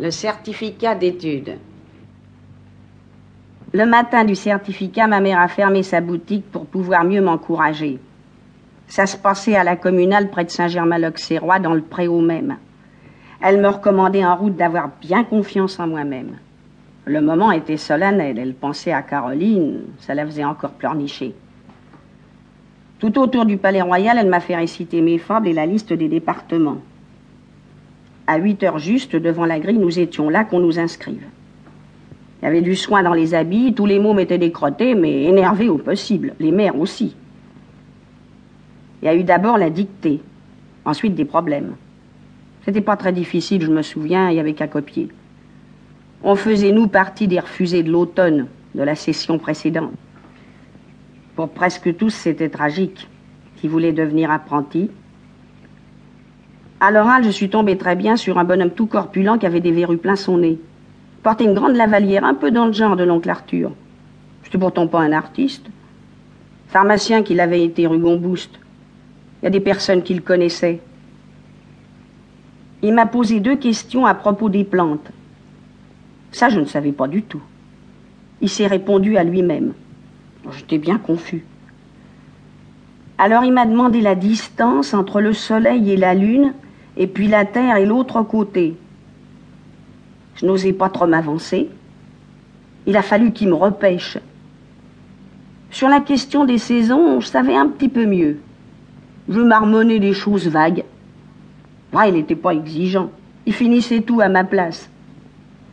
Le certificat d'études. Le matin du certificat, ma mère a fermé sa boutique pour pouvoir mieux m'encourager. Ça se passait à la communale près de Saint-Germain-l'Auxerrois, dans le préau même. Elle me recommandait en route d'avoir bien confiance en moi-même. Le moment était solennel. Elle pensait à Caroline, ça la faisait encore pleurnicher. Tout autour du palais royal, elle m'a fait réciter mes fables et la liste des départements. À 8 heures juste, devant la grille, nous étions là qu'on nous inscrive. Il y avait du soin dans les habits, tous les mots m'étaient décrotés, mais énervés au possible, les mères aussi. Il y a eu d'abord la dictée, ensuite des problèmes. C'était pas très difficile, je me souviens, il y avait qu'à copier. On faisait, nous, partie des refusés de l'automne, de la session précédente. Pour presque tous, c'était tragique. Qui voulaient devenir apprentis, à l'oral, je suis tombée très bien sur un bonhomme tout corpulent qui avait des verrues plein son nez. Portait une grande lavalière, un peu dans le genre de l'oncle Arthur. C'était pourtant pas un artiste. Pharmacien qu'il avait été rue. Il y a des personnes qui le connaissaient. Il m'a posé deux questions à propos des plantes. Ça, je ne savais pas du tout. Il s'est répondu à lui-même. J'étais bien confus. Alors il m'a demandé la distance entre le Soleil et la Lune et puis la terre et l'autre côté. Je n'osais pas trop m'avancer. Il a fallu qu'il me repêche. Sur la question des saisons, je savais un petit peu mieux. Je marmonnais des choses vagues. Ouais, il n'était pas exigeant. Il finissait tout à ma place.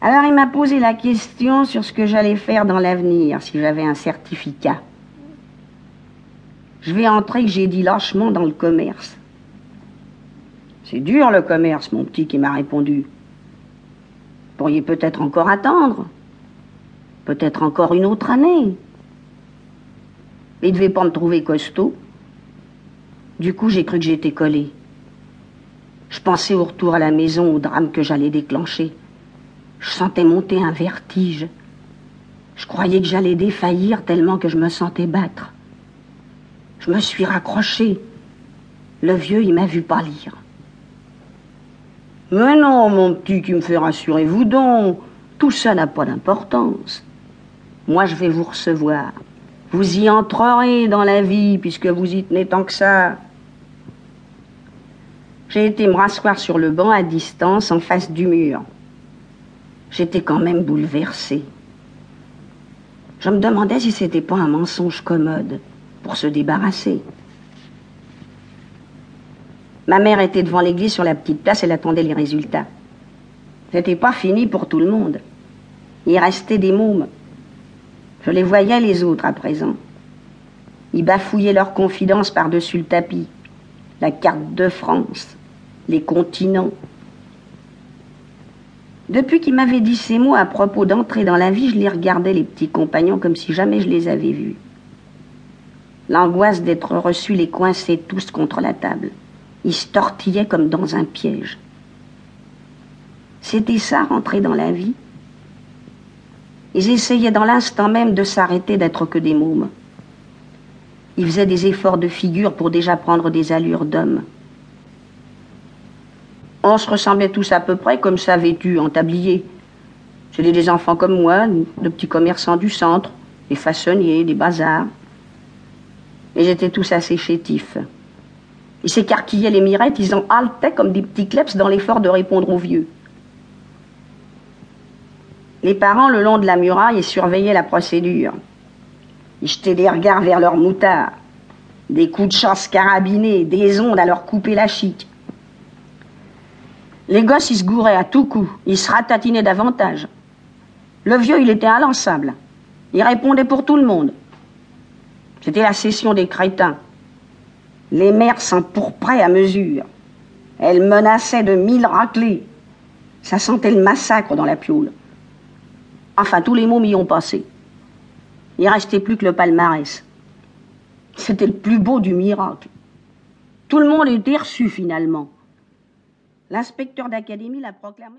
Alors il m'a posé la question sur ce que j'allais faire dans l'avenir si j'avais un certificat. Je vais entrer, j'ai dit lâchement, dans le commerce. C'est dur le commerce, mon petit qui m'a répondu. Pourriez peut-être encore attendre. Peut-être encore une autre année. Il ne devait pas me trouver costaud. Du coup, j'ai cru que j'étais collé. Je pensais au retour à la maison, au drame que j'allais déclencher. Je sentais monter un vertige. Je croyais que j'allais défaillir tellement que je me sentais battre. Je me suis raccroché. Le vieux, il m'a vu pâlir. Mais non, mon petit qui me fait rassurer, vous donc. Tout ça n'a pas d'importance. Moi, je vais vous recevoir. Vous y entrerez dans la vie, puisque vous y tenez tant que ça. J'ai été me rasseoir sur le banc à distance, en face du mur. J'étais quand même bouleversée. Je me demandais si c'était pas un mensonge commode pour se débarrasser. Ma mère était devant l'église sur la petite place, elle attendait les résultats. C'était pas fini pour tout le monde. Il restait des mômes. Je les voyais les autres à présent. Ils bafouillaient leurs confidences par-dessus le tapis. La carte de France, les continents. Depuis qu'il m'avait dit ces mots à propos d'entrer dans la vie, je les regardais, les petits compagnons, comme si jamais je les avais vus. L'angoisse d'être reçu les coinçait tous contre la table. Ils se tortillaient comme dans un piège. C'était ça, rentrer dans la vie. Ils essayaient dans l'instant même de s'arrêter d'être que des mômes. Ils faisaient des efforts de figure pour déjà prendre des allures d'hommes. On se ressemblait tous à peu près comme ça vêtus, en tablier. C'était des enfants comme moi, de petits commerçants du centre, des façonniers, des bazars. Et j'étais tous assez chétifs. Ils s'écarquillaient les mirettes, ils en haletaient comme des petits kleps dans l'effort de répondre aux vieux. Les parents, le long de la muraille, surveillaient la procédure. Ils jetaient des regards vers leurs moutards, des coups de chasse carabinés, des ondes à leur couper la chic. Les gosses, ils se gouraient à tout coup, ils se ratatinaient davantage. Le vieux, il était inlassable. Il répondait pour tout le monde. C'était la session des crétins. Les mères s'empourpraient à mesure. Elles menaçaient de mille raclées. Ça sentait le massacre dans la piole. Enfin, tous les mots m'y ont passé. Il restait plus que le palmarès. C'était le plus beau du miracle. Tout le monde était reçu finalement. L'inspecteur d'académie l'a proclamé.